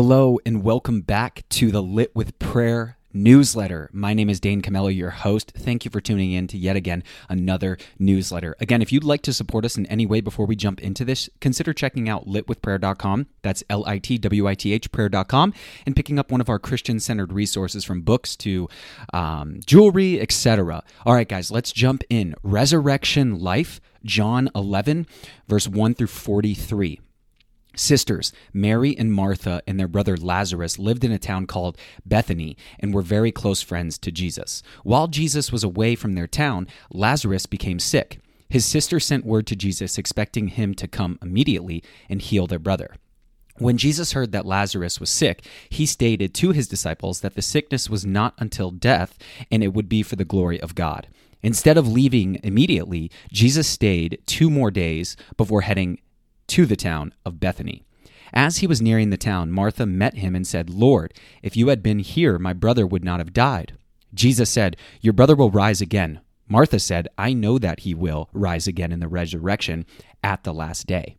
Hello, and welcome back to the Lit with Prayer newsletter. My name is Dane Camello, your host. Thank you for tuning in to yet again another newsletter. Again, if you'd like to support us in any way before we jump into this, consider checking out litwithprayer.com. That's L I T W I T H prayer.com and picking up one of our Christian centered resources from books to um, jewelry, etc. All right, guys, let's jump in. Resurrection Life, John 11, verse 1 through 43 sisters, Mary and Martha, and their brother Lazarus lived in a town called Bethany and were very close friends to Jesus. While Jesus was away from their town, Lazarus became sick. His sister sent word to Jesus, expecting him to come immediately and heal their brother. When Jesus heard that Lazarus was sick, he stated to his disciples that the sickness was not until death and it would be for the glory of God. Instead of leaving immediately, Jesus stayed two more days before heading to the town of Bethany. As he was nearing the town, Martha met him and said, Lord, if you had been here, my brother would not have died. Jesus said, Your brother will rise again. Martha said, I know that he will rise again in the resurrection at the last day.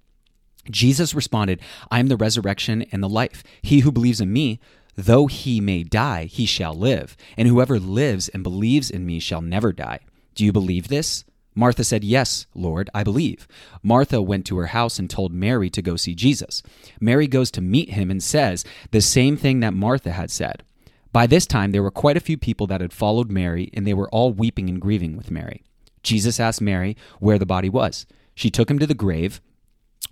Jesus responded, I am the resurrection and the life. He who believes in me, though he may die, he shall live. And whoever lives and believes in me shall never die. Do you believe this? Martha said, Yes, Lord, I believe. Martha went to her house and told Mary to go see Jesus. Mary goes to meet him and says the same thing that Martha had said. By this time, there were quite a few people that had followed Mary, and they were all weeping and grieving with Mary. Jesus asked Mary where the body was. She took him to the grave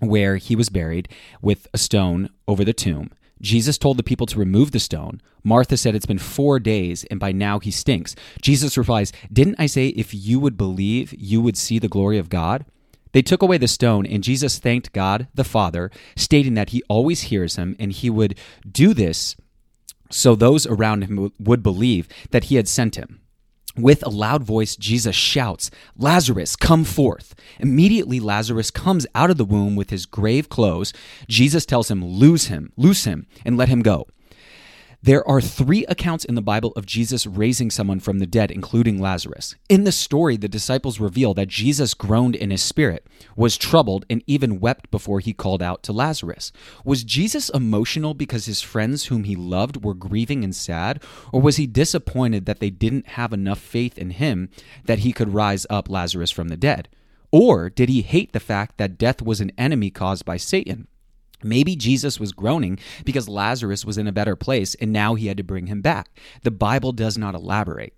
where he was buried with a stone over the tomb. Jesus told the people to remove the stone. Martha said it's been four days and by now he stinks. Jesus replies, Didn't I say if you would believe, you would see the glory of God? They took away the stone, and Jesus thanked God the Father, stating that he always hears him and he would do this so those around him would believe that he had sent him. With a loud voice, Jesus shouts, Lazarus, come forth. Immediately, Lazarus comes out of the womb with his grave clothes. Jesus tells him, Lose him, loose him, and let him go. There are three accounts in the Bible of Jesus raising someone from the dead, including Lazarus. In the story, the disciples reveal that Jesus groaned in his spirit, was troubled, and even wept before he called out to Lazarus. Was Jesus emotional because his friends whom he loved were grieving and sad, or was he disappointed that they didn't have enough faith in him that he could rise up Lazarus from the dead? Or did he hate the fact that death was an enemy caused by Satan? Maybe Jesus was groaning because Lazarus was in a better place and now he had to bring him back. The Bible does not elaborate.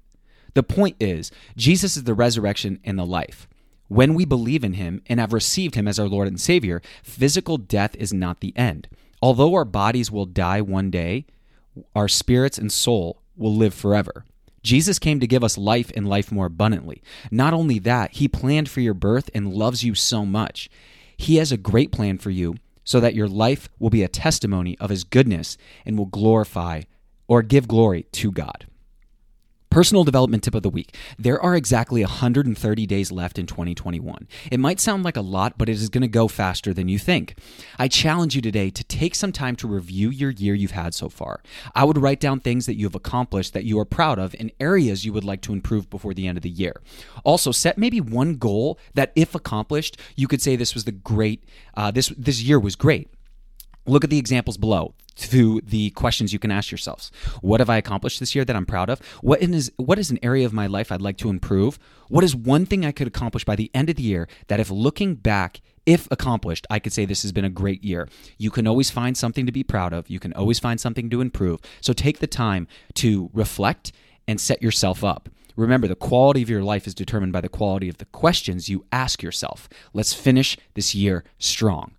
The point is, Jesus is the resurrection and the life. When we believe in him and have received him as our Lord and Savior, physical death is not the end. Although our bodies will die one day, our spirits and soul will live forever. Jesus came to give us life and life more abundantly. Not only that, he planned for your birth and loves you so much. He has a great plan for you so that your life will be a testimony of his goodness and will glorify or give glory to God. Personal development tip of the week. There are exactly 130 days left in 2021. It might sound like a lot, but it is going to go faster than you think. I challenge you today to take some time to review your year you've had so far. I would write down things that you have accomplished that you are proud of and areas you would like to improve before the end of the year. Also, set maybe one goal that, if accomplished, you could say this was the great, uh, this this year was great. Look at the examples below to the questions you can ask yourselves. What have I accomplished this year that I'm proud of? What is what is an area of my life I'd like to improve? What is one thing I could accomplish by the end of the year that if looking back if accomplished, I could say this has been a great year. You can always find something to be proud of. You can always find something to improve. So take the time to reflect and set yourself up. Remember, the quality of your life is determined by the quality of the questions you ask yourself. Let's finish this year strong.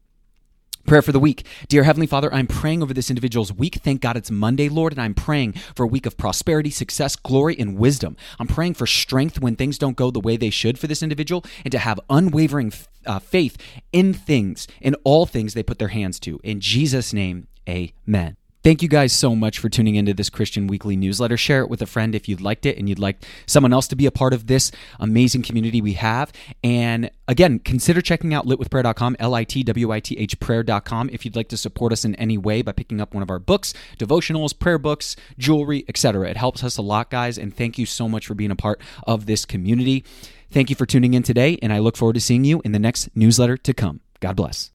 Prayer for the week. Dear Heavenly Father, I'm praying over this individual's week. Thank God it's Monday, Lord, and I'm praying for a week of prosperity, success, glory, and wisdom. I'm praying for strength when things don't go the way they should for this individual and to have unwavering uh, faith in things, in all things they put their hands to. In Jesus' name, amen. Thank you guys so much for tuning into this Christian Weekly newsletter. Share it with a friend if you'd liked it and you'd like someone else to be a part of this amazing community we have. And again, consider checking out litwithprayer.com, L I T W I T H prayer.com if you'd like to support us in any way by picking up one of our books, devotionals, prayer books, jewelry, etc. It helps us a lot, guys. And thank you so much for being a part of this community. Thank you for tuning in today, and I look forward to seeing you in the next newsletter to come. God bless.